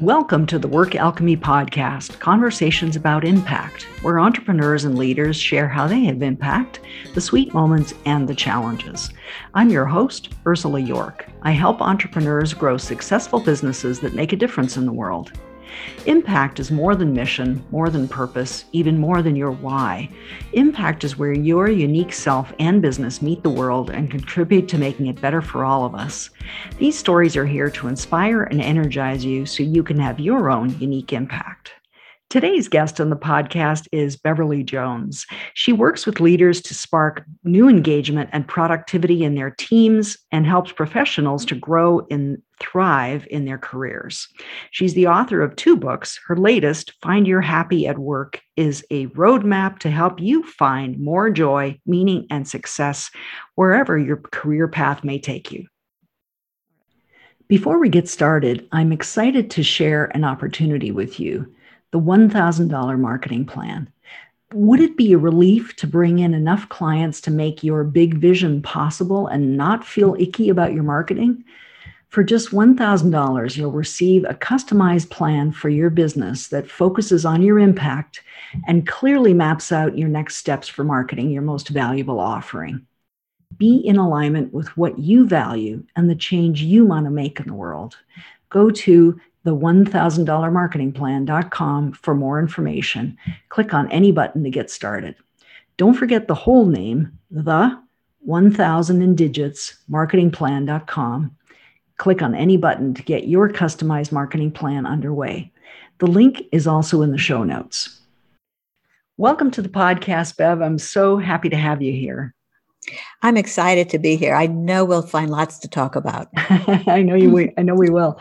Welcome to the Work Alchemy Podcast, conversations about impact, where entrepreneurs and leaders share how they have impact, the sweet moments, and the challenges. I'm your host, Ursula Jorch. I help entrepreneurs grow successful businesses that make a difference in the world. Impact is more than mission, more than purpose, even more than your why. Impact is where your unique self and business meet the world and contribute to making it better for all of us. These stories are here to inspire and energize you so you can have your own unique impact. Today's guest on the podcast is Beverly Jones. She works with leaders to spark new engagement and productivity in their teams and helps professionals to grow and thrive in their careers. She's the author of two books. Her latest, Find Your Happy at Work, is a roadmap to help you find more joy, meaning, and success wherever your career path may take you. Before we get started, I'm excited to share an opportunity with you the $1,000 marketing plan. Would it be a relief to bring in enough clients to make your big vision possible and not feel icky about your marketing? For just $1,000, you'll receive a customized plan for your business that focuses on your impact and clearly maps out your next steps for marketing your most valuable offering. Be in alignment with what you value and the change you want to make in the world. Go to the $1000marketingplan.com for more information. Click on any button to get started. Don't forget the whole name, the 1000 in digits marketingplan.com. Click on any button to get your customized marketing plan underway. The link is also in the show notes. Welcome to the podcast, Bev. I'm so happy to have you here. I'm excited to be here. I know we'll find lots to talk about. I know you. I know we will.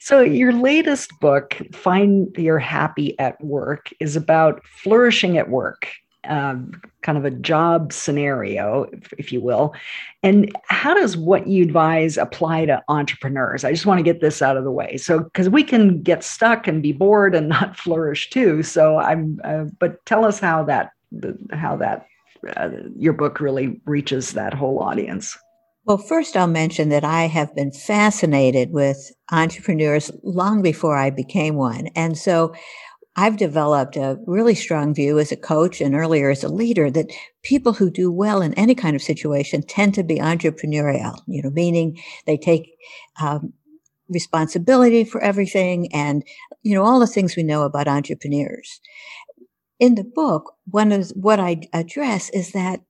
So, your latest book, "Find Your Happy at Work," is about flourishing at work, um, kind of a job scenario, if, if you will. And how does what you advise apply to entrepreneurs? I just want to get this out of the way. So, because we can get stuck and be bored and not flourish too. So, I'm. Uh, but tell us how that how that uh, your book really reaches that whole audience? Well, first, I'll mention that I have been fascinated with entrepreneurs long before I became one. And so I've developed a really strong view as a coach and earlier as a leader that people who do well in any kind of situation tend to be entrepreneurial, you know, meaning they take um, responsibility for everything and, you know, all the things we know about entrepreneurs in the book, one of what I address is that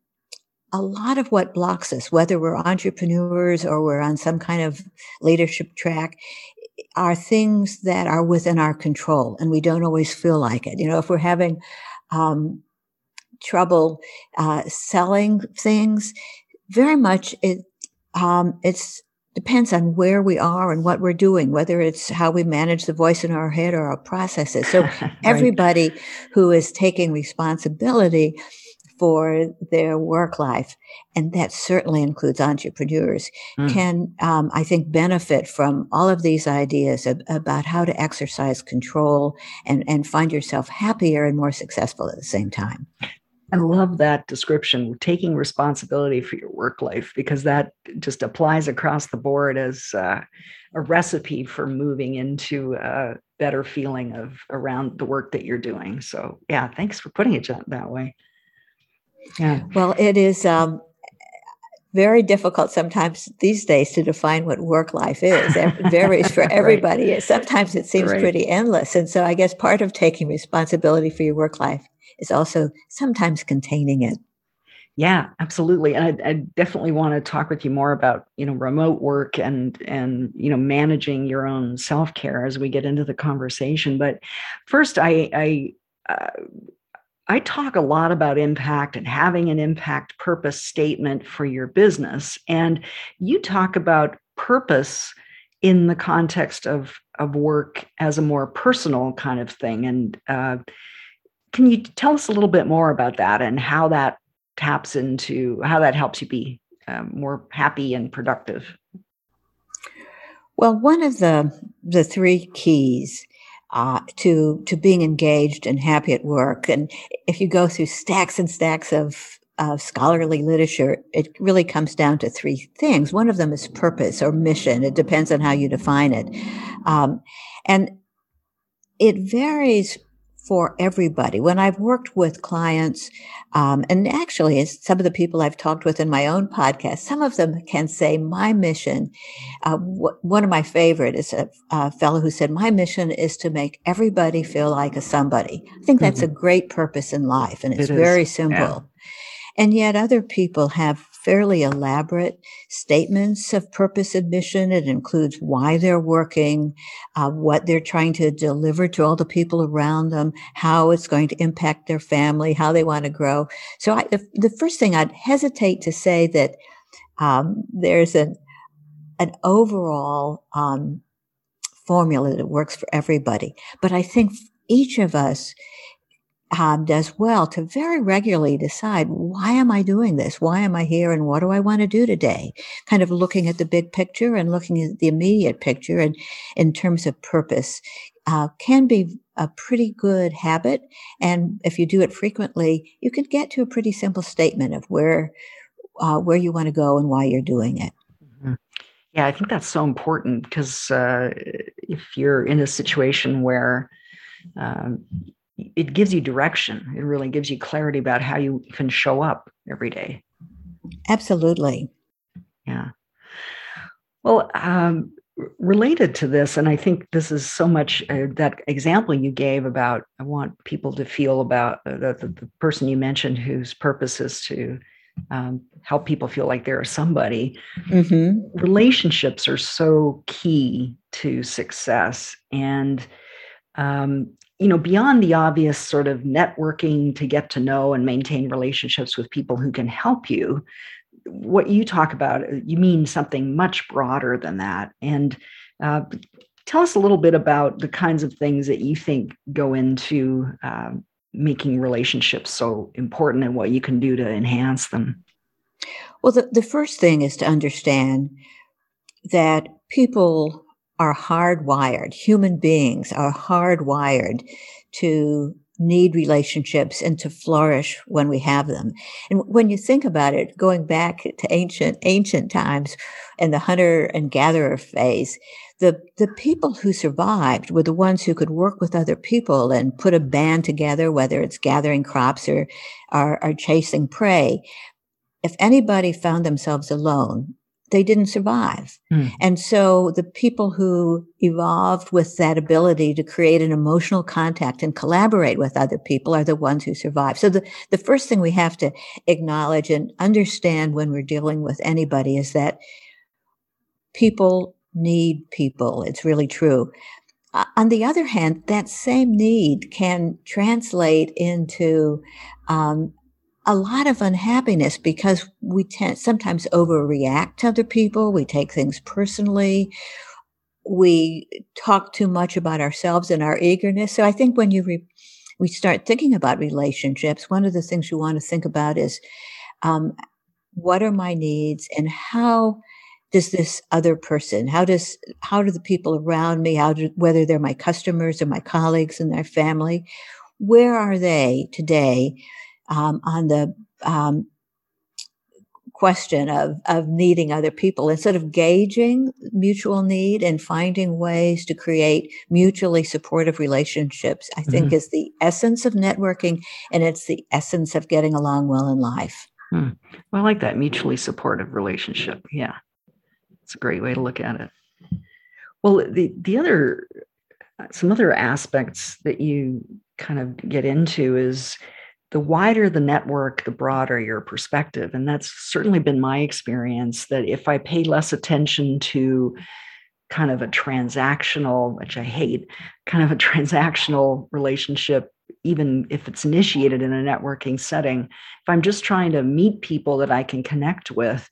a lot of what blocks us, whether we're entrepreneurs or we're on some kind of leadership track, are things that are within our control and we don't always feel like it. You know, if we're having um, trouble uh, selling things, very much it um, it's depends on where we are and what we're doing, whether it's how we manage the voice in our head or our processes. So right. everybody who is taking responsibility for their work life, and that certainly includes entrepreneurs, mm. can, um, I think, benefit from all of these ideas of, about how to exercise control and, and find yourself happier and more successful at the same time. I love that description, taking responsibility for your work life, because that just applies across the board as uh, a recipe for moving into a better feeling of around the work that you're doing. So, yeah, thanks for putting it that way. Yeah. Well, it is um, very difficult sometimes these days to define what work life is. It varies for everybody. right. Sometimes it seems right. pretty endless. And so I guess part of taking responsibility for your work life is also sometimes containing it. Yeah, absolutely. And I, I, definitely want to talk with you more about, you know, remote work and and you know managing your own self care as we get into the conversation. But first, I I uh, I talk a lot about impact and having an impact purpose statement for your business, and you talk about purpose in the context of of work as a more personal kind of thing and. Uh, can you tell us a little bit more about that and how that taps into how that helps you be um, more happy and productive? Well, one of the the three keys uh, to to being engaged and happy at work, and if you go through stacks and stacks of of scholarly literature, it really comes down to three things. One of them is purpose or mission. It depends on how you define it. Um, and it varies for everybody. When I've worked with clients, um, and actually, some of the people I've talked with in my own podcast, some of them can say, My mission, uh, w- one of my favorite is a, a, fellow who said, My mission is to make everybody feel like a somebody. I think that's mm-hmm. a great purpose in life, and it's it very simple. Yeah. And yet, other people have fairly elaborate statements of purpose and mission. It includes why they're working, uh, what they're trying to deliver to all the people around them, how it's going to impact their family, how they want to grow. So I, the, the, first thing I'd hesitate to say that um, there's an an overall um, formula that works for everybody, but I think each of us um, does well to very regularly decide why am I doing this? Why am I here? And what do I want to do today? Kind of looking at the big picture and looking at the immediate picture and in terms of purpose uh, can be a pretty good habit. And if you do it frequently, you can get to a pretty simple statement of where uh, where you want to go and why you're doing it. Mm-hmm. Yeah, I think that's so important because uh, if you're in a situation where um, it gives you direction. It really gives you clarity about how you can show up every day. Absolutely. Yeah. Well, um, related to this, and I think this is so much uh, that example you gave about I want people to feel about uh, the, the, person you mentioned whose purpose is to um, help people feel like they're somebody. Mm-hmm. Relationships are so key to success. And um, you know, beyond the obvious sort of networking to get to know and maintain relationships with people who can help you, what you talk about, uh, you mean something much broader than that. And uh, tell us a little bit about the kinds of things that you think go into uh, making relationships so important and what you can do to enhance them. Well, the, the first thing is to understand that people are hardwired, human beings are hardwired to need relationships and to flourish when we have them. And when you think about it, going back to ancient, ancient times and the hunter and gatherer phase, the, the people who survived were the ones who could work with other people and put a band together, whether it's gathering crops or, or, or chasing prey. If anybody found themselves alone, they didn't survive. Mm. And so the people who evolved with that ability to create an emotional contact and collaborate with other people are the ones who survive. So the, the first thing we have to acknowledge and understand when we're dealing with anybody is that people need people. It's really true. Uh, on the other hand, that same need can translate into um, a lot of unhappiness because we tend sometimes overreact to other people. We take things personally. We talk too much about ourselves and our eagerness. So I think when you re- we start thinking about relationships, one of the things you want to think about is um, what are my needs and how does this other person how does how do the people around me how do whether they're my customers or my colleagues and their family where are they today um, on the um, question of of needing other people. Instead of gauging mutual need and finding ways to create mutually supportive relationships i think mm-hmm. is the essence of networking and it's the essence of getting along well in life. Hmm. well, i like that mutually supportive relationship. Yeah. It's a great way to look at it. Well the the other some other aspects that you kind of get into is the wider the network, the broader your perspective. And that's certainly been my experience that if I pay less attention to kind of a transactional, which I hate, kind of a transactional relationship, even if it's initiated in a networking setting, if I'm just trying to meet people that I can connect with,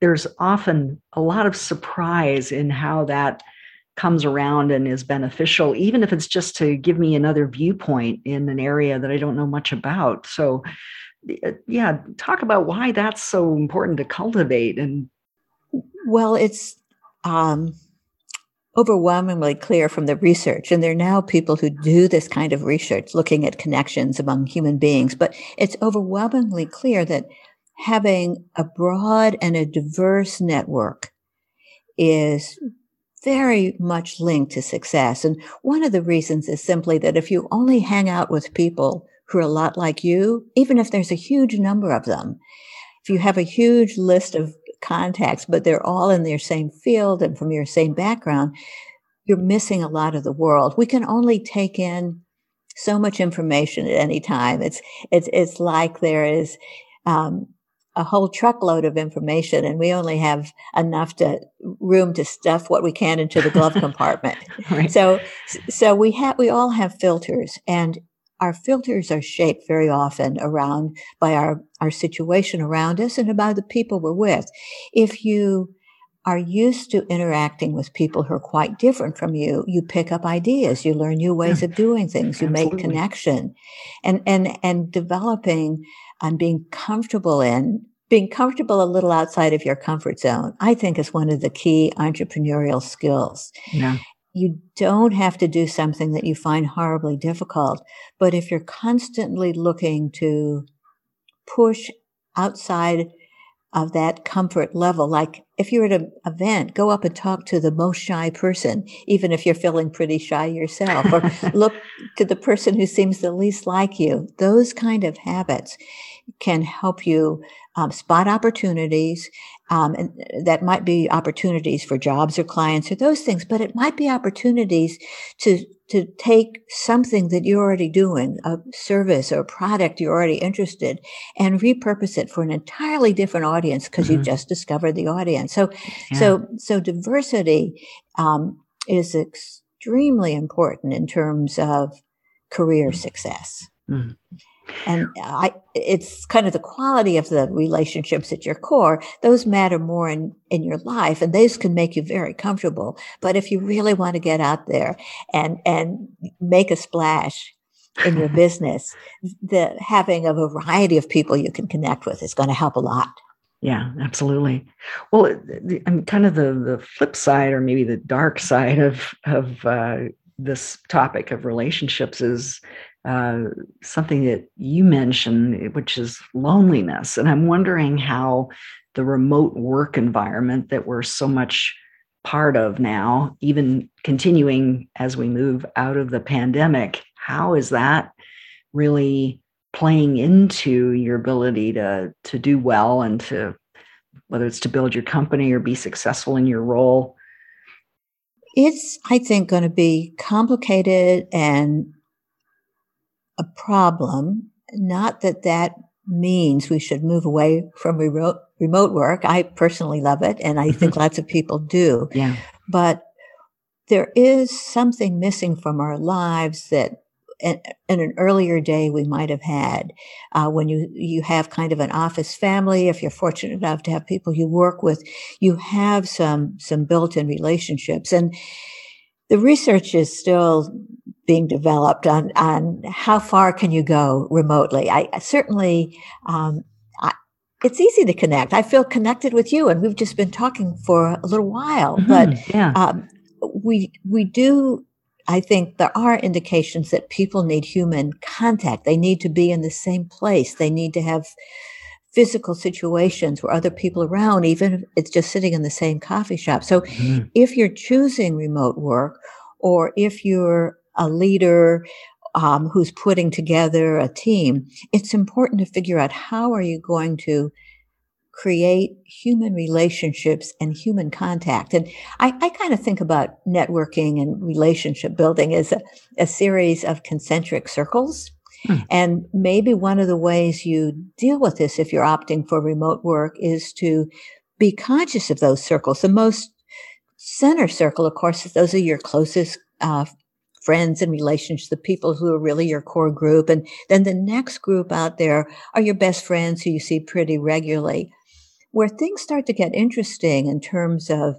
there's often a lot of surprise in how that comes around and is beneficial, even if it's just to give me another viewpoint in an area that I don't know much about. So, uh, yeah, talk about why that's so important to cultivate. And well, it's um, overwhelmingly clear from the research, and there are now people who do this kind of research looking at connections among human beings, but it's overwhelmingly clear that having a broad and a diverse network is very much linked to success. And one of the reasons is simply that if you only hang out with people who are a lot like you, even if there's a huge number of them, if you have a huge list of contacts, but they're all in their same field and from your same background, you're missing a lot of the world. We can only take in so much information at any time. It's it's it's like there is um, a whole truckload of information, and we only have enough to room to stuff what we can into the glove compartment. right. So so we have we all have filters, and our filters are shaped very often around by our our situation around us and about the people we're with. If you are used to interacting with people who are quite different from you, you pick up ideas, you learn new ways yeah. of doing things, you Absolutely. make connection. And and and developing and being comfortable in being comfortable a little outside of your comfort zone, I think is one of the key entrepreneurial skills. Yeah. You don't have to do something that you find horribly difficult, but if you're constantly looking to push outside of that comfort level. Like if you're at an event, go up and talk to the most shy person, even if you're feeling pretty shy yourself, or look to the person who seems the least like you. Those kind of habits can help you um, spot opportunities. Um, and that might be opportunities for jobs or clients or those things, but it might be opportunities to to take something that you're already doing, a service or a product you're already interested, and repurpose it for an entirely different audience because mm-hmm. you've just discovered the audience. So, yeah. so, so diversity um, is extremely important in terms of career mm-hmm. success. Mm-hmm. And I, it's kind of the quality of the relationships at your core. Those matter more in, in your life and those can make you very comfortable. But if you really want to get out there and, and make a splash in your business, the having a variety of people you can connect with is going to help a lot. Yeah, absolutely. Well, I'm kind of the the flip side, or maybe the dark side of of uh, this topic of relationships is uh, something that you mentioned, which is loneliness. And I'm wondering how the remote work environment that we're so much part of now, even continuing as we move out of the pandemic, how is that really playing into your ability to to do well and to whether it's to build your company or be successful in your role? It's, I think, going to be complicated and a problem. Not that that means we should move away from remote remote work. I personally love it, and I think lots of people do. Yeah. But there is something missing from our lives that in, in an earlier day we might have had uh, when you you have kind of an office family if you're fortunate enough to have people you work with you have some some built-in relationships and the research is still being developed on on how far can you go remotely. I, I certainly. Um, I, it's easy to connect. I feel connected with you, and we've just been talking for a little while. Mm-hmm, but yeah. um, we we do. I think there are indications that people need human contact. They need to be in the same place. They need to have physical situations where other people around, even if it's just sitting in the same coffee shop. So mm-hmm. if you're choosing remote work, or if you're a leader um, who's putting together a team, it's important to figure out how are you going to create human relationships and human contact. And I, I kind of think about networking and relationship building as a, a series of concentric circles. Hmm. And maybe one of the ways you deal with this if you're opting for remote work is to be conscious of those circles. The most center circle, of course, those are your closest uh, friends and relationships, the people who are really your core group. And then the next group out there are your best friends who you see pretty regularly. Where things start to get interesting in terms of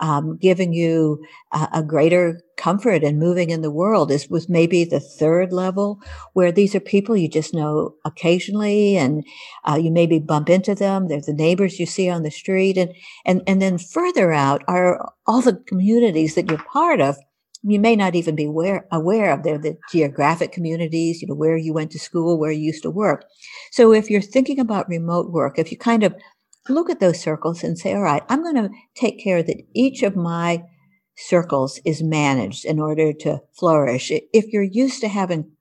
um, giving you a, a, greater comfort and moving in the world is was maybe the third level where these are people you just know occasionally and uh, you maybe bump into them they're the neighbors you see on the street and and and then further out are all the communities that you're part of you may not even be aware, aware of. They're the geographic communities, you know, where you went to school, where you used to work. So if you're thinking about remote work, if you kind of look at those circles and say, all right, I'm going to take care that each of my circles is managed in order to flourish. If you're used to having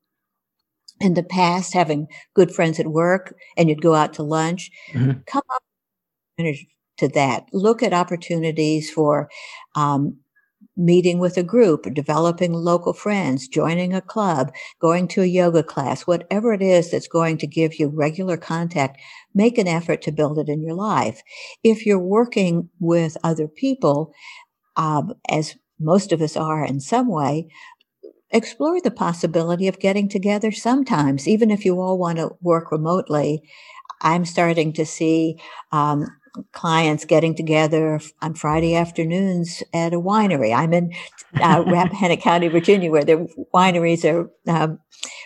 in the past having good friends at work and you'd go out to lunch, mm-hmm. come up to that. Look at opportunities for um, meeting with a group, developing local friends, joining a club, going to a yoga class, whatever it is that's going to give you regular contact, make an effort to build it in your life. If you're working with other people, um, as most of us are in some way, explore the possibility of getting together sometimes, even if you all want to work remotely. I'm starting to see um, clients getting together on Friday afternoons at a winery. I'm in uh, Rappahannock County, Virginia, where the wineries are um,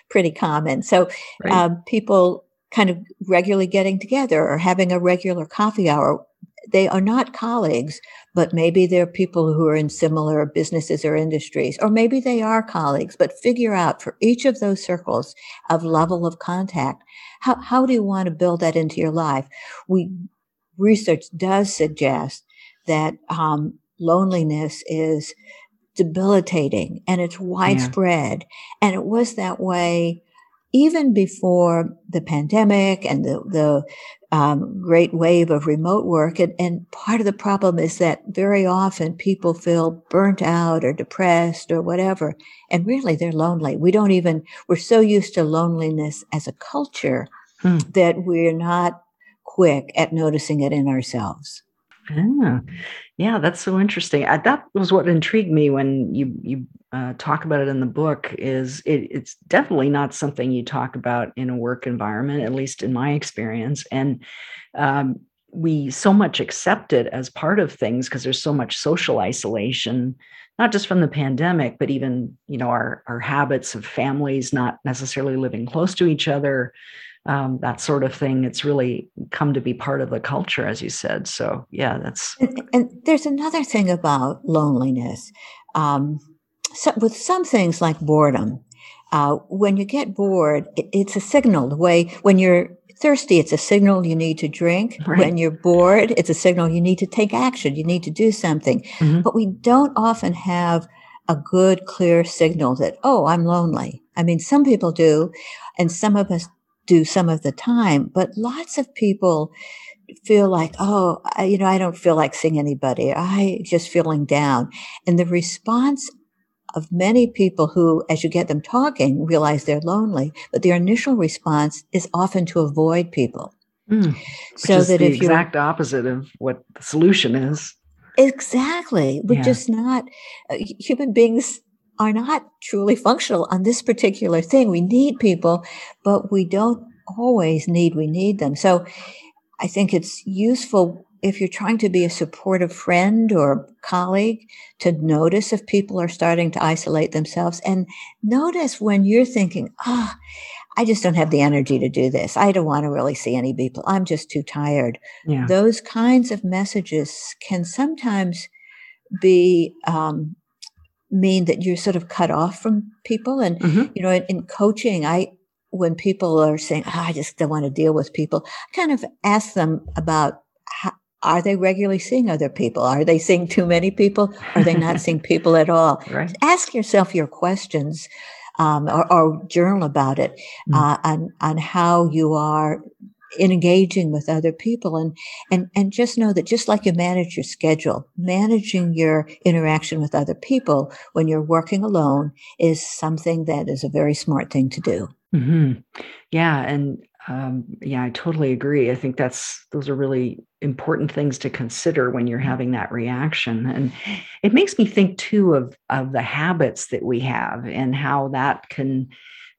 pretty common. So right. um, people kind of regularly getting together or having a regular coffee hour. They are not colleagues, but maybe they're people who are in similar businesses or industries, or maybe they are colleagues, but figure out for each of those circles of level of contact, how, how do you want to build that into your life? We research does suggest that um, loneliness is debilitating and it's widespread. Yeah. And it was that way even before the pandemic and the, the um, great wave of remote work. And, and part of the problem is that very often people feel burnt out or depressed or whatever. And really they're lonely. We don't even, we're so used to loneliness as a culture hmm. that we're not quick at noticing it in ourselves. Yeah, yeah, that's so interesting. I, that was what intrigued me when you you uh, talk about it in the book. Is it, it's definitely not something you talk about in a work environment, at least in my experience. And um, we so much accept it as part of things because there's so much social isolation, not just from the pandemic, but even you know our our habits of families not necessarily living close to each other um, that sort of thing. It's really come to be part of the culture, as you said. So, yeah, that's. And, and there's another thing about loneliness. Um, so with some things like boredom, uh, when you get bored, it, it's a signal. The way when you're thirsty, it's a signal you need to drink. Right. When you're bored, it's a signal you need to take action. You need to do something. Mm-hmm. But we don't often have a good, clear signal that, oh, I'm lonely. I mean, some people do, and some of us do some of the time, but lots of people feel like, oh, I, you know, I don't feel like seeing anybody. I just feeling down. And the response of many people who, as you get them talking, realize they're lonely, but their initial response is often to avoid people. Mm, so that the if you exact opposite of what the solution is. Exactly. We're yeah. just not uh, human beings are not truly functional on this particular thing. We need people, but we don't always need, we need them. So I think it's useful if you're trying to be a supportive friend or colleague to notice if people are starting to isolate themselves and notice when you're thinking, ah, oh, I just don't have the energy to do this. I don't want to really see any people. I'm just too tired. Yeah. Those kinds of messages can sometimes be um, mean that you're sort of cut off from people. And, mm-hmm. you know, in, in, coaching, I, when people are saying, oh, I just don't want to deal with people, I kind of ask them about how, are they regularly seeing other people? Are they seeing too many people? Are they not seeing people at all? Right. Ask yourself your questions um, or, or, journal about it mm-hmm. uh, on, on how you are engaging with other people and and and just know that just like you manage your schedule managing your interaction with other people when you're working alone is something that is a very smart thing to do. Mm-hmm. yeah and um, yeah i totally agree. I think that's those are really important things to consider when you're having that reaction. And it makes me think too of of the habits that we have and how that can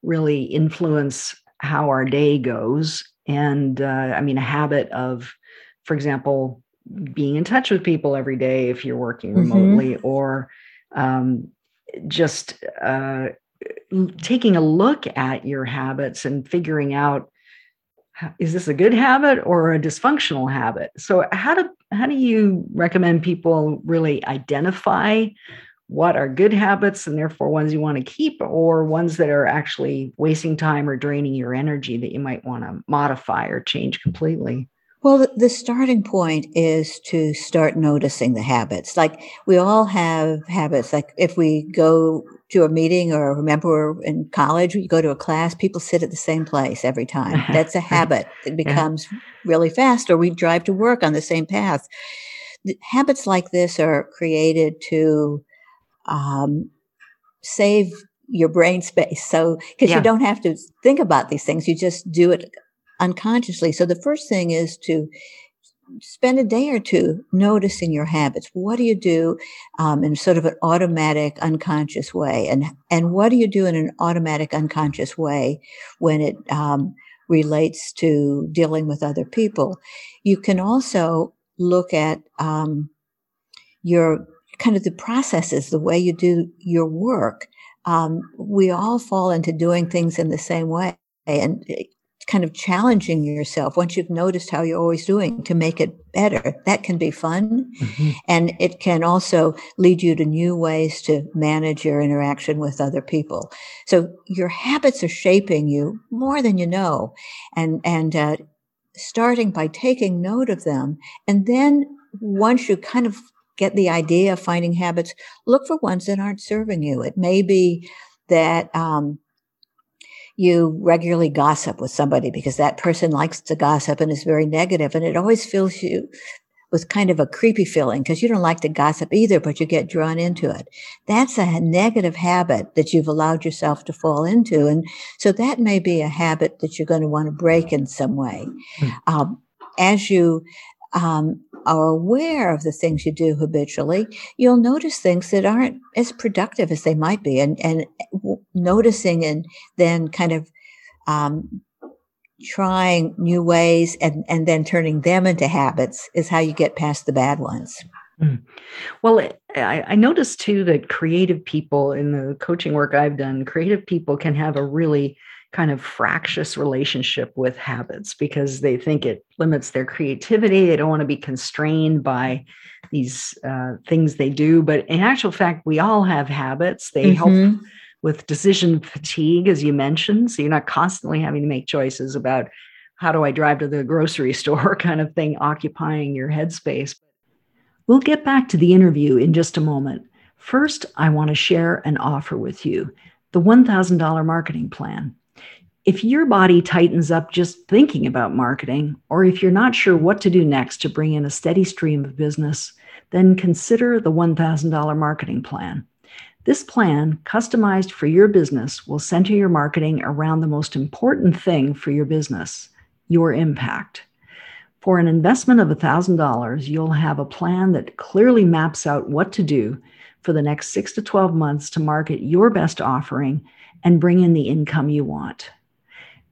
really influence how our day goes and uh, i mean a habit of for example being in touch with people every day if you're working mm-hmm. remotely mm-hmm. or um, just uh, taking a look at your habits and figuring out is this a good habit or a dysfunctional habit so how do how do you recommend people really identify what are good habits and therefore ones you want to keep or ones that are actually wasting time or draining your energy that you might want to modify or change completely well, the starting point is to start noticing the habits. Like we all have habits. Like if we go to a meeting or remember in college, we go to a class, people sit at the same place every time. That's a habit. It becomes yeah. really fast, or we drive to work on the same path. Habits like this are created to um, save your brain space. So, because yeah. you don't have to think about these things, you just do it unconsciously. So the first thing is to spend a day or two noticing your habits. What do you do um, in sort of an automatic, unconscious way, and and what do you do in an automatic, unconscious way when it um, relates to dealing with other people? You can also look at um, your kind of the processes, the way you do your work. Um, we all fall into doing things in the same way. And kind of challenging yourself once you've noticed how you're always doing to make it better. That can be fun. Mm-hmm. And it can also lead you to new ways to manage your interaction with other people. So your habits are shaping you more than you know. And, and, uh, starting by taking note of them. And then once you kind of get the idea of finding habits, look for ones that aren't serving you. It may be that, um, you regularly gossip with somebody because that person likes to gossip and is very negative and it always fills you with kind of a creepy feeling because you don't like to gossip either, but you get drawn into it. That's a negative habit that you've allowed yourself to fall into. And so that may be a habit that you're going to want to break in some way. Mm. Um, as you um, are aware of the things you do habitually, you'll notice things that aren't as productive as they might be. And, and noticing and then kind of um, trying new ways and, and then turning them into habits is how you get past the bad ones. Mm. Well, I, I noticed too that creative people in the coaching work I've done, creative people can have a really kind of fractious relationship with habits because they think it limits their creativity. They don't want to be constrained by these uh, things they do. But in actual fact, we all have habits. They mm-hmm. help with decision fatigue, as you mentioned. So you're not constantly having to make choices about how do I drive to the grocery store kind of thing, occupying your headspace. We'll get back to the interview in just a moment. First, I want to share an offer with you the $1,000 marketing plan. If your body tightens up just thinking about marketing, or if you're not sure what to do next to bring in a steady stream of business, then consider the $1,000 marketing plan. This plan, customized for your business, will center your marketing around the most important thing for your business your impact. For an investment of $1,000, you'll have a plan that clearly maps out what to do for the next six to 12 months to market your best offering and bring in the income you want.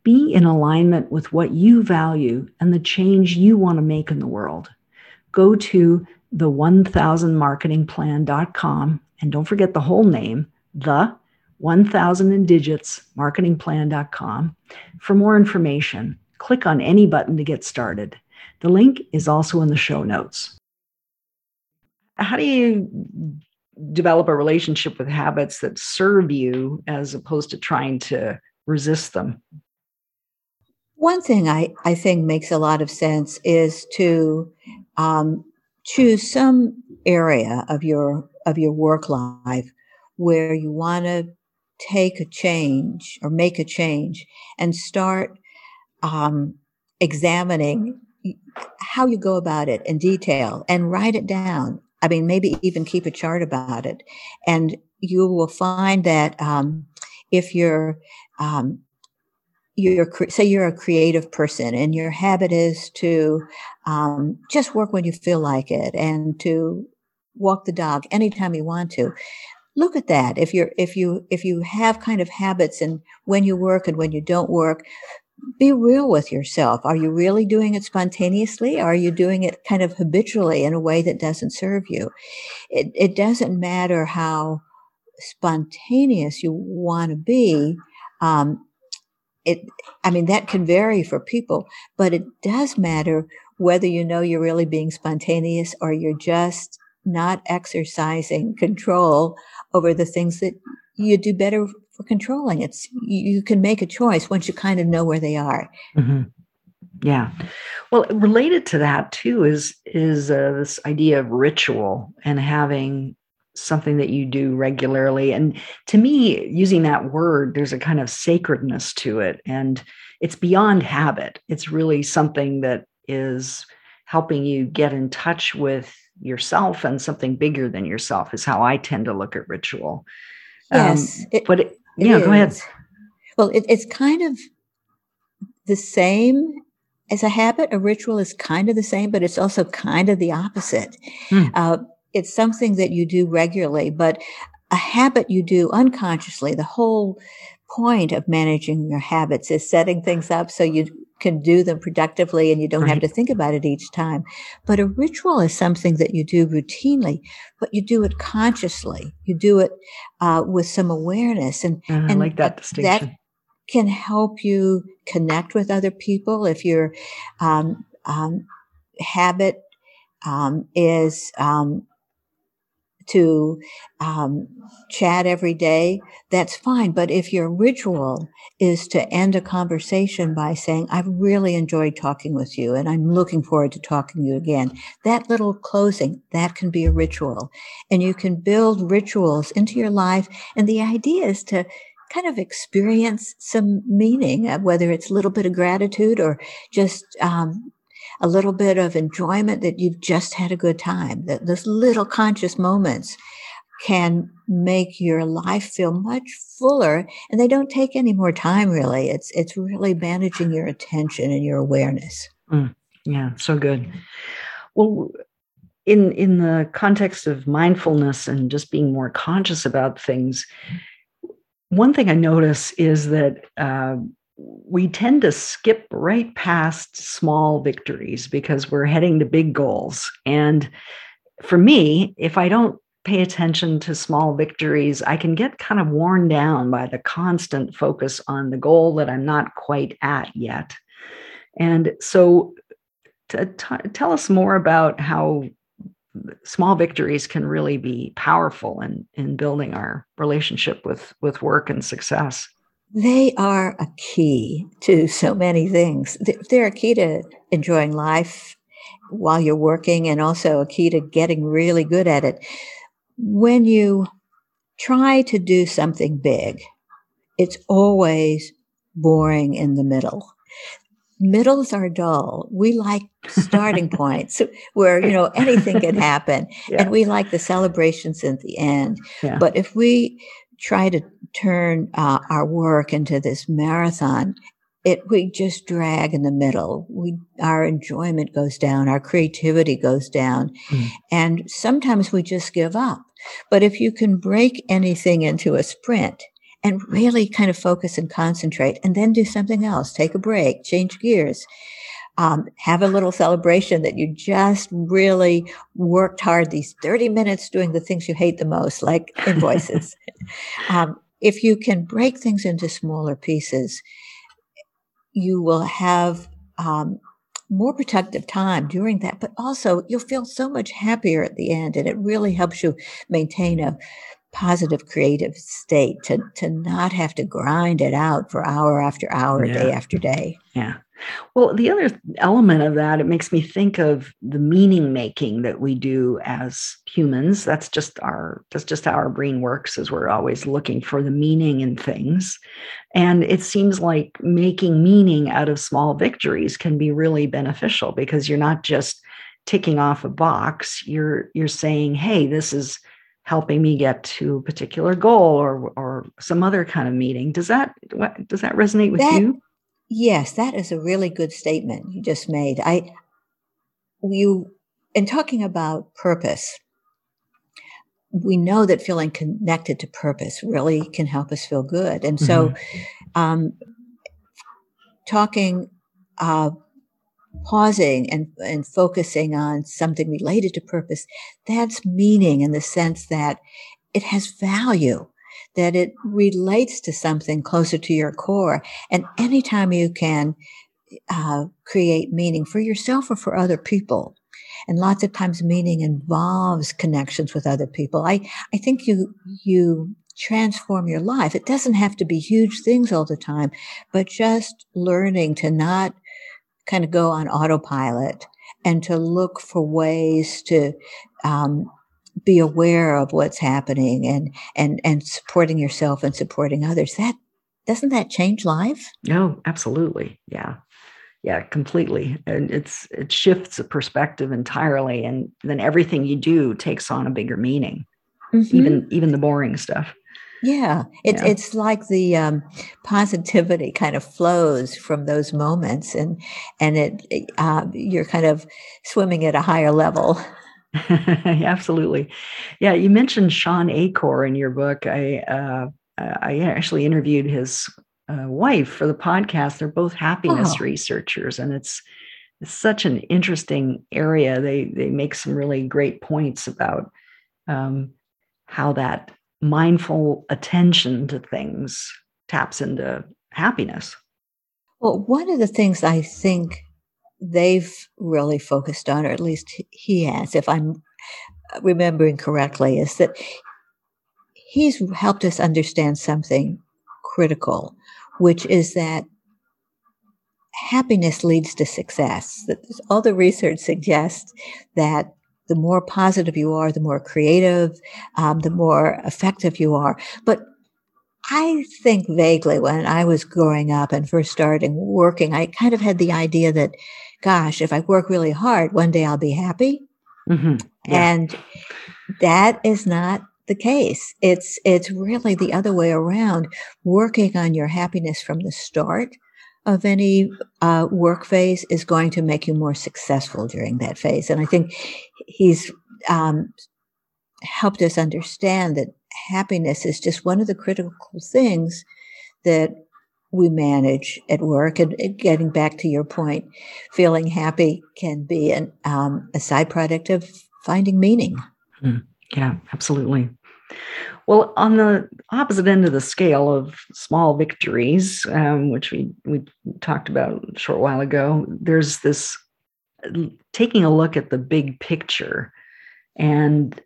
Be in alignment with what you value and the change you want to make in the world. Go to the 1000marketingplan.com and don't forget the whole name, the 1000 in digits marketingplan.com. For more information, click on any button to get started. The link is also in the show notes. How do you develop a relationship with habits that serve you as opposed to trying to resist them? One thing I, I think makes a lot of sense is to um, choose some area of your of your work life where you want to take a change or make a change and start um, examining how you go about it in detail and write it down. I mean, maybe even keep a chart about it, and you will find that um, if you're um, you're say you're a creative person and your habit is to um, just work when you feel like it and to walk the dog anytime you want to. Look at that. If you're if you if you have kind of habits and when you work and when you don't work be real with yourself. Are you really doing it spontaneously? Are you doing it kind of habitually in a way that doesn't serve you? It, it doesn't matter how spontaneous you want to be um, it i mean that can vary for people but it does matter whether you know you're really being spontaneous or you're just not exercising control over the things that you do better for controlling. It's you can make a choice once you kind of know where they are. Mm-hmm. Yeah. Well, related to that too is is uh, this idea of ritual and having something that you do regularly. And to me, using that word, there's a kind of sacredness to it, and it's beyond habit. It's really something that is helping you get in touch with yourself and something bigger than yourself. Is how I tend to look at ritual. Yes, um, it, but it, it yeah, is. go ahead. Well, it, it's kind of the same as a habit, a ritual is kind of the same, but it's also kind of the opposite. Hmm. Uh, it's something that you do regularly, but a habit you do unconsciously. The whole point of managing your habits is setting things up so you can do them productively and you don't right. have to think about it each time. But a ritual is something that you do routinely, but you do it consciously. You do it uh, with some awareness, and, uh, and like that distinction. That can help you connect with other people if your um, um, habit um, is um, to um, chat every day, that's fine. But if your ritual is to end a conversation by saying, I've really enjoyed talking with you and I'm looking forward to talking to you again, that little closing, that can be a ritual. And you can build rituals into your life. And the idea is to kind of experience some meaning, uh, whether it's a little bit of gratitude or just um, a little bit of enjoyment that you've just had a good time. That those little conscious moments can make your life feel much fuller, and they don't take any more time. Really, it's it's really managing your attention and your awareness. Mm, yeah, so good. Well, in in the context of mindfulness and just being more conscious about things one thing I notice is that uh, we tend to skip right past small victories because we're heading to big goals. And for me, if I don't pay attention to small victories, I can get kind of worn down by the constant focus on the goal that I'm not quite at yet. And so, to t- tell us more about how small victories can really be powerful in in building our relationship with with work and success they are a key to so many things they're a key to enjoying life while you're working and also a key to getting really good at it when you try to do something big it's always boring in the middle middles are dull. We like starting points where, you know, anything can happen. Yeah. And we like the celebrations at the end. Yeah. But if we try to turn uh, our work into this marathon, it we just drag in the middle. We our enjoyment goes down, our creativity goes down, mm. and sometimes we just give up. But if you can break anything into a sprint, and really kind of focus and concentrate and then do something else. Take a break, change gears. Um, have a little celebration that you just really worked hard these 30 minutes doing the things you hate the most, like invoices. um, if you can break things into smaller pieces, you will have um, more productive time during that, but also you'll feel so much happier at the end, and it really helps you maintain a positive creative state to to not have to grind it out for hour after hour yeah. day after day yeah well the other element of that it makes me think of the meaning making that we do as humans. That's just our that's just how our brain works is we're always looking for the meaning in things. And it seems like making meaning out of small victories can be really beneficial because you're not just ticking off a box. You're you're saying hey this is helping me get to a particular goal or or some other kind of meeting does that what, does that resonate with that, you yes that is a really good statement you just made. I you in talking about purpose we know that feeling connected to purpose really can help us feel good. And so mm-hmm. um, talking uh, pausing and, and focusing on something related to purpose, that's meaning in the sense that it has value, that it relates to something closer to your core. And anytime you can uh, create meaning for yourself or for other people, and lots of times meaning involves connections with other people. I, I think you, you transform your life. It doesn't have to be huge things all the time, but just learning to not kind of go on autopilot and to look for ways to um, be aware of what's happening and and and supporting yourself and supporting others. That doesn't that change life? No, absolutely. Yeah. Yeah, completely. And it's it shifts the perspective entirely and then everything you do takes on a bigger meaning. Mm-hmm. Even even the boring stuff. Yeah, it's yeah. it's like the um, positivity kind of flows from those moments, and and it uh, you're kind of swimming at a higher level. Absolutely, yeah. You mentioned Shawn Achor in your book. I uh, I actually interviewed his uh, wife for the podcast. They're both happiness oh. researchers, and it's it's such an interesting area. They they make some really great points about um, how that mindful attention to things taps into happiness. Well, one of the things I think they've really focused on, or at least he has, if I'm remembering correctly, is that he's helped us understand something critical, which is that happiness leads to success. That all the research suggests that the more positive you are, the more creative, um, the more effective you are. But I think vaguely when I was growing up and first starting working, I kind of had the idea that, gosh, if I work really hard, one day I'll be happy. Mm-hmm. Yeah. And that is not the case. It's it's really the other way around. Working on your happiness from the start of any uh, work phase is going to make you more successful during that phase. And I think he's um, helped us understand that happiness is just one of the critical things that we manage at work. And getting back to your point, feeling happy can be an, um, a side product of finding meaning. Mm, yeah, absolutely. Well, on the opposite end of the scale of small victories, um, which we, we talked about a short while ago, there's this taking a look at the big picture. And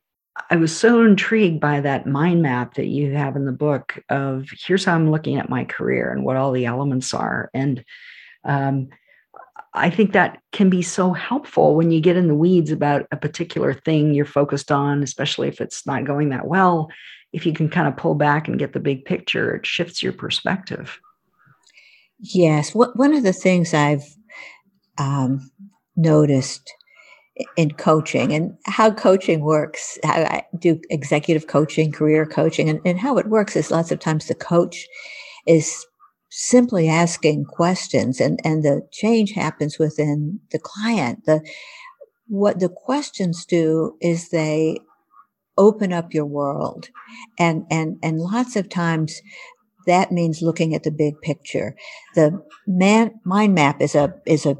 I was so intrigued by that mind map that you have in the book of here's how I'm looking at my career and what all the elements are. And um, I think that can be so helpful when you get in the weeds about a particular thing you're focused on, especially if it's not going that well. If you can kind of pull back and get the big picture, it shifts your perspective. Yes. One of the things I've um, noticed in coaching and how coaching works, how I do executive coaching, career coaching, and, and how it works is lots of times the coach is simply asking questions and, and the change happens within the client. The what the questions do is they open up your world. And and and lots of times that means looking at the big picture. The man mind map is a is a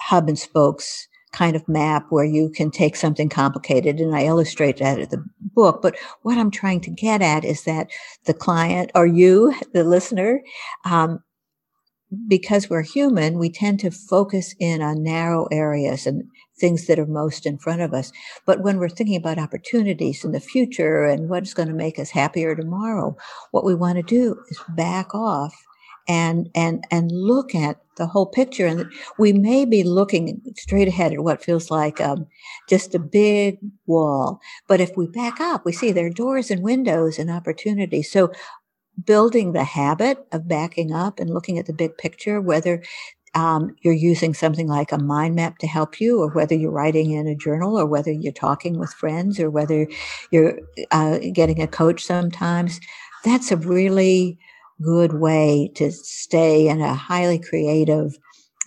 hub and spokes kind of map where you can take something complicated and I illustrate that in the book. But what I'm trying to get at is that the client or you, the listener, um, because we're human, we tend to focus in on narrow areas and things that are most in front of us. But when we're thinking about opportunities in the future and what's going to make us happier tomorrow, what we want to do is back off and and and look at the whole picture. And we may be looking straight ahead at what feels like um, just a big wall. But if we back up we see there are doors and windows and opportunities. So building the habit of backing up and looking at the big picture whether um, you're using something like a mind map to help you, or whether you're writing in a journal, or whether you're talking with friends, or whether you're uh, getting a coach sometimes, that's a really good way to stay in a highly creative,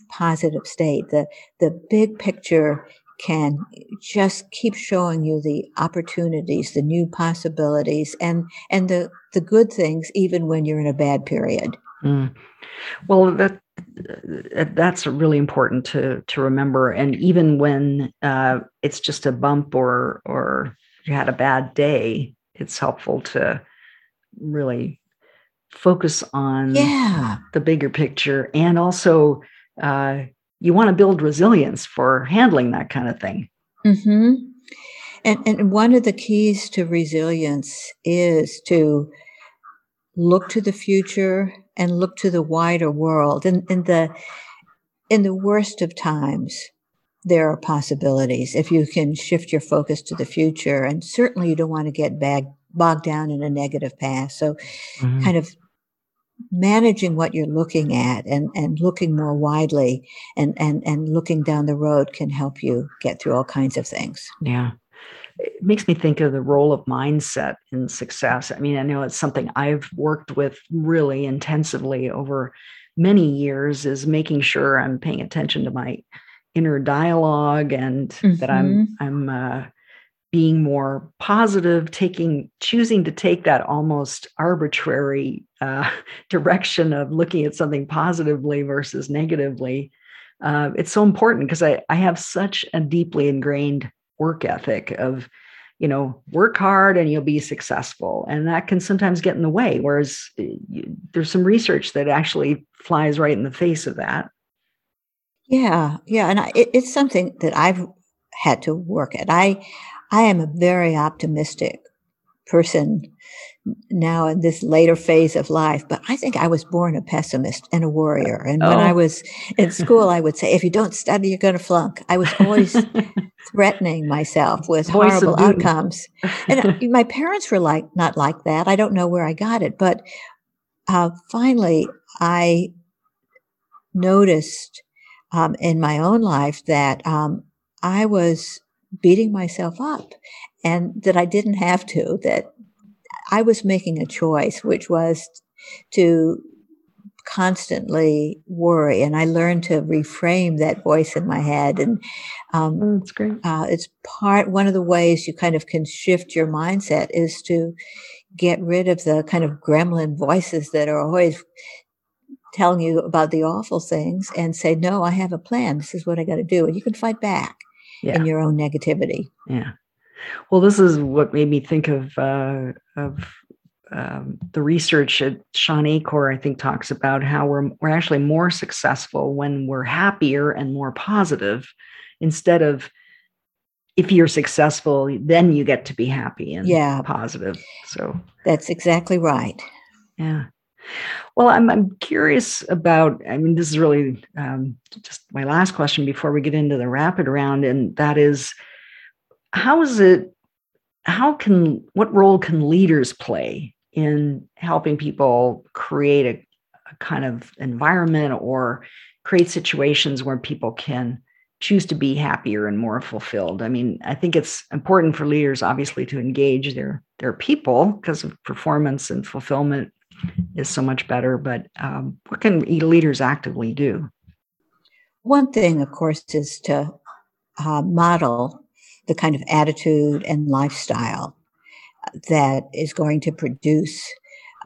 positive state. The, the big picture can just keep showing you the opportunities, the new possibilities, and, and the, the good things, even when you're in a bad period. Mm. Well, that that's really important to to remember. And even when uh, it's just a bump or or you had a bad day, it's helpful to really focus on yeah. the bigger picture and also uh, you want to build resilience for handling that kind of thing Mm-hmm. And, and one of the keys to resilience is to look to the future and look to the wider world. And in the in the worst of times, there are possibilities if you can shift your focus to the future. And certainly, you don't want to get bag, bogged down in a negative past. So, mm-hmm. kind of managing what you're looking at and, and looking more widely and, and, and looking down the road can help you get through all kinds of things. Yeah it makes me think of the role of mindset in success. I mean, I know it's something I've worked with really intensively over many years is making sure I'm paying attention to my inner dialogue and mm-hmm. that I'm mm-hmm. I'm uh, being more positive, taking choosing to take that almost arbitrary uh, direction of looking at something positively versus negatively. Uh, it's so important because I, I have such a deeply ingrained work ethic of you know work hard and you'll be successful and that can sometimes get in the way whereas eh, there's some research that actually flies right in the face of that yeah yeah and I, it, it's something that i've had to work at i i am a very optimistic person now in this later phase of life, but I think I was born a pessimist and a worrier. And oh. when I oh. was in school, I would say, if you don't study, you're going to flunk. I was always threatening myself with Voice horrible outcomes. and uh, my parents were like, not like that. I don't know where I got it. But uh, finally, I noticed um, in my own life that um, I was beating myself up and that I didn't have to, that I was making a choice, which was to constantly worry. And I learned to reframe that voice in my head. And um, oh, that's great. Uh, it's part, one of the ways you kind of can shift your mindset is to get rid of the kind of gremlin voices that are always telling you about the awful things and say, no, I have a plan. This is what I got to do. And you can fight back yeah. in your own negativity. Yeah. Well, this is what made me think of uh, of um, the research that Shawn Achor, I think, talks about how we're we're actually more successful when we're happier and more positive, instead of if you're successful, then you get to be happy and yeah. positive. So that's exactly right. Yeah. Well, I'm I'm curious about. I mean, this is really um, just my last question before we get into the rapid round, and that is how is it how can what role can leaders play in helping people create a, a, kind of environment or create situations where people can choose to be happier and more fulfilled i mean i think it's important for leaders obviously to engage their their people because of performance and fulfillment is so much better but um, what can leaders actively do one thing of course is to uh, model the kind of attitude and lifestyle that is going to produce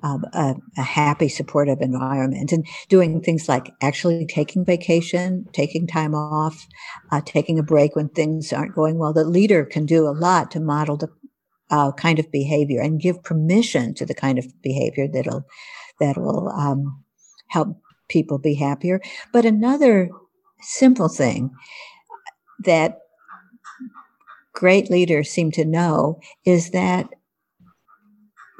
um, a, a, happy, supportive environment. And doing things like actually taking vacation, taking time off, uh, taking a break when things aren't going well. The leader can do a lot to model the uh, kind of behavior and give permission to the kind of behavior that'll that will um, help people be happier. But another simple thing that great leaders seem to know is that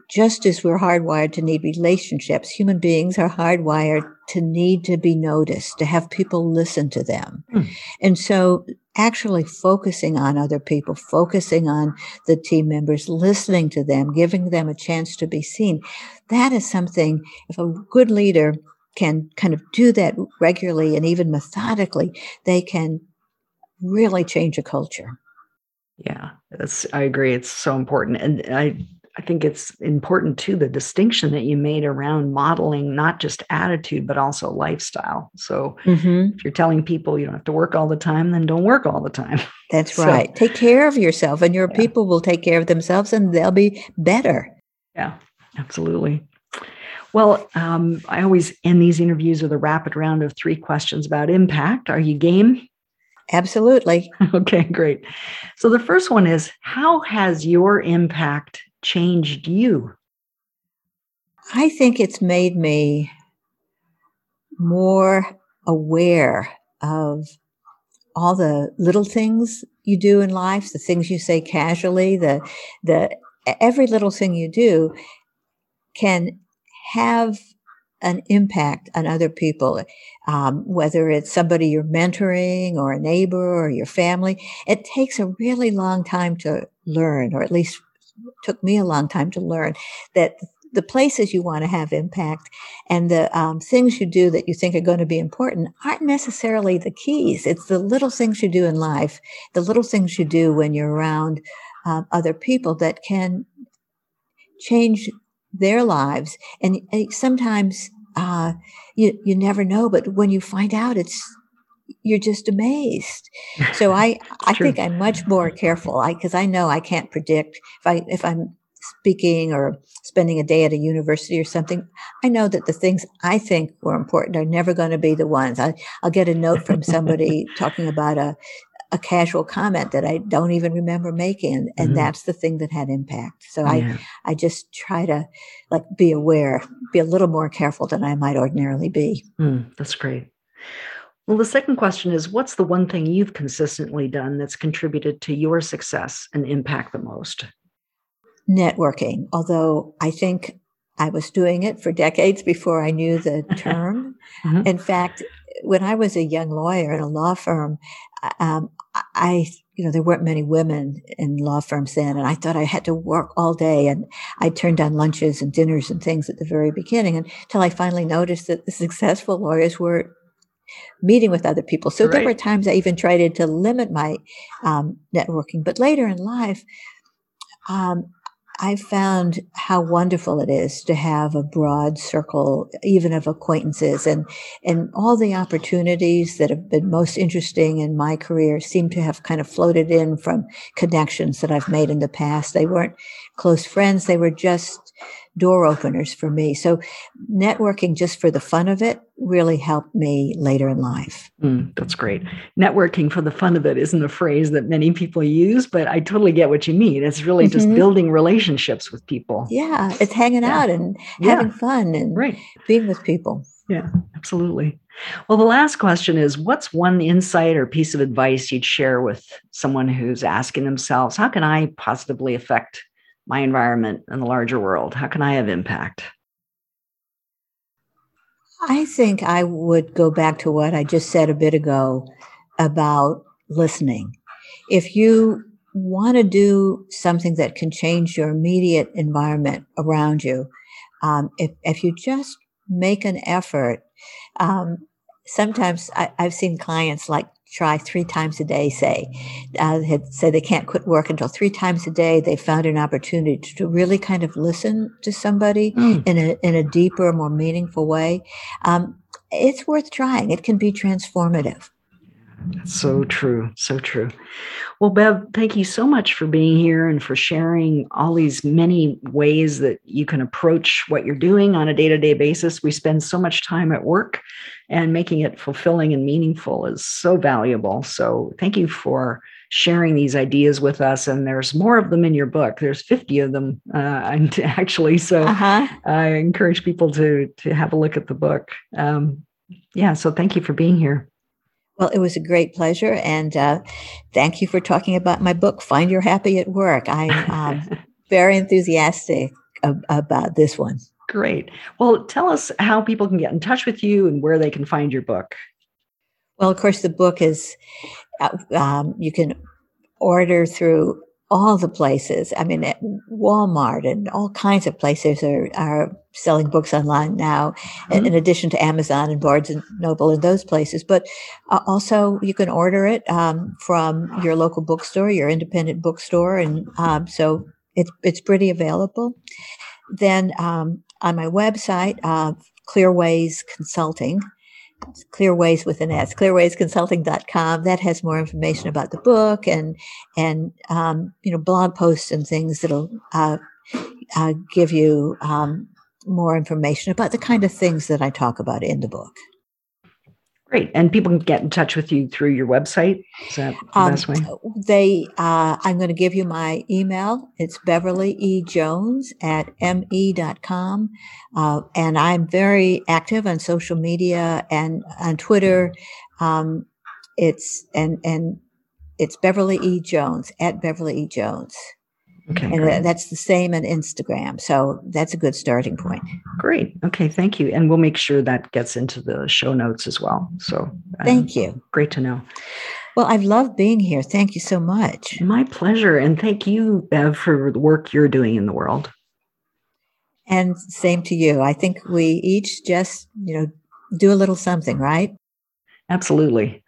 just as we're hardwired to need relationships, human beings are hardwired to need to be noticed, to have people listen to them. Mm. And so actually focusing on other people, focusing on the team members, listening to them, giving them a chance to be seen. That is something, if a good leader can kind of do that regularly and even methodically, they can really change a culture. Yeah, that's I agree. It's so important. And I I think it's important too the distinction that you made around modeling not just attitude but also lifestyle. So mm-hmm. if you're telling people you don't have to work all the time, then don't work all the time. That's so, right. Take care of yourself, and your yeah. people will take care of themselves, and they'll be better. Yeah, absolutely. Well, um, I always end these interviews with a rapid round of three questions about impact. Are you game? Absolutely. Okay, great. So the first one is How has your impact changed you? I think it's made me more aware of all the little things you do in life, the things you say casually, the the every little thing you do can have an impact on other people, um, whether it's somebody you're mentoring or a neighbor or your family. It takes a really long time to learn, or at least took me a long time to learn that the places you want to have impact and the um, things you do that you think are going to be important aren't necessarily the keys. It's the little things you do in life, the little things you do when you're around uh, other people that can change their lives. And, and sometimes uh, you you never know, but when you find out, it's you're just amazed. So I I true. think I'm much more careful. I because I know I can't predict if I if I'm speaking or spending a day at a university or something, I know that the things I think were important are never going to be the ones. I, will get a note from somebody talking about a, a casual comment that I don't even remember making, and mm-hmm. that's the thing that had impact. So yeah. I I just try to like be aware, be a little more careful than I might ordinarily be. Mm, that's great. Well, the second question is what's the one thing you've consistently done that's contributed to your success and impact the most? Networking, although I think I was doing it for decades before I knew the term. mm-hmm. In fact, when I was a young lawyer in a law firm, um, I, you know, there weren't many women in law firms then, and I thought I had to work all day, and I turned down lunches and dinners and things at the very beginning until I finally noticed that the successful lawyers were meeting with other people. So right. there were times I even tried to limit my um, networking, but later in life, um, I found how wonderful it is to have a broad circle, even of acquaintances, and and all the opportunities that have been most interesting in my career seem to have kind of floated in from connections that I've made in the past. They weren't close friends; they were just door openers for me. So networking just for the fun of it really helped me later in life. Mm, that's great. Networking for the fun of it isn't a phrase that many people use, but I totally get what you mean. It's really mm-hmm. just building relationships with people. Yeah, it's hanging yeah. out and having yeah. fun and right. being with people. Yeah, absolutely. Well, the last question is what's one insight or piece of advice you'd share with someone who's asking themselves, how can I positively affect my environment and the larger world? How can I have impact? I think I would go back to what I just said a bit ago about listening. If you want to do something that can change your immediate environment around you, um, if, if you just make an effort, um, sometimes I, have seen clients like try three times a day, say, uh, had said they can't quit work until three times a day. They found an opportunity to really kind of listen to somebody mm. in a in a deeper, more meaningful way. Um, it's worth trying. It can be transformative. So true. So true. Well, Bev, thank you so much for being here and for sharing all these many ways that you can approach what you're doing on a day to day basis. We spend so much time at work, and making it fulfilling and meaningful is so valuable. So, thank you for sharing these ideas with us. And there's more of them in your book. There's 50 of them, uh, actually. So, uh-huh. I encourage people to to have a look at the book. Um, yeah. So, thank you for being here. Well, it was a great pleasure. And uh, thank you for talking about my book, Find Your Happy at Work. I'm um, very enthusiastic ab- about this one. Great. Well, tell us how people can get in touch with you and where they can find your book. Well, of course, the book is, uh, um, you can order through all the places. I mean, Walmart and all kinds of places are, are selling books online now, mm-hmm. in addition to Amazon and Barnes and Noble and those places. But uh, also, you can order it um, from your local bookstore, your independent bookstore, and um, so it's it's pretty available. Then um, on my website, uh, Clearways Consulting, Clearways with an S, clearwaysconsulting.com. That has more information about the book and and um, you know blog posts and things that'll uh, uh, give you um, more information about the kind of things that I talk about in the book. Great. And people can get in touch with you through your website. Is that the um, best way? They, uh, I'm going to give you my email. It's Beverly E. Jones at me.com. Uh, and I'm very active on social media and on Twitter. Um, it's and and it's Beverly E. Jones at Beverly E. Jones. Okay. And great. that's the same in Instagram. So that's a good starting point. Great. Okay. Thank you. And we'll make sure that gets into the show notes as well. So um, Thank you. Great to know. Well, I've loved being here. Thank you so much. My pleasure. And thank you, Bev, for the work you're doing in the world. And same to you. I think we each just, you know, do a little something, right? Absolutely.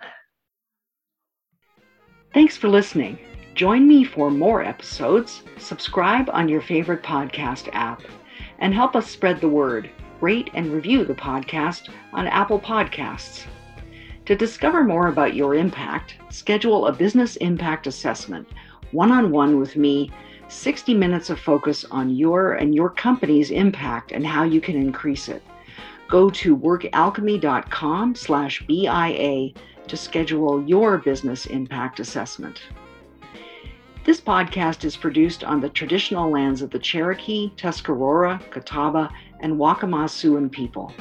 Thanks for listening. Join me for more episodes. Subscribe on your favorite podcast app and help us spread the word. Rate and review the podcast on Apple Podcasts. To discover more about your impact, schedule a business impact assessment one on one with me 60 minutes of focus on your and your company's impact and how you can increase it. Go to workalchemy.com slash BIA to schedule your business impact assessment. This podcast is produced on the traditional lands of the Cherokee, Tuscarora, Catawba, and Waccamaw Siouan people.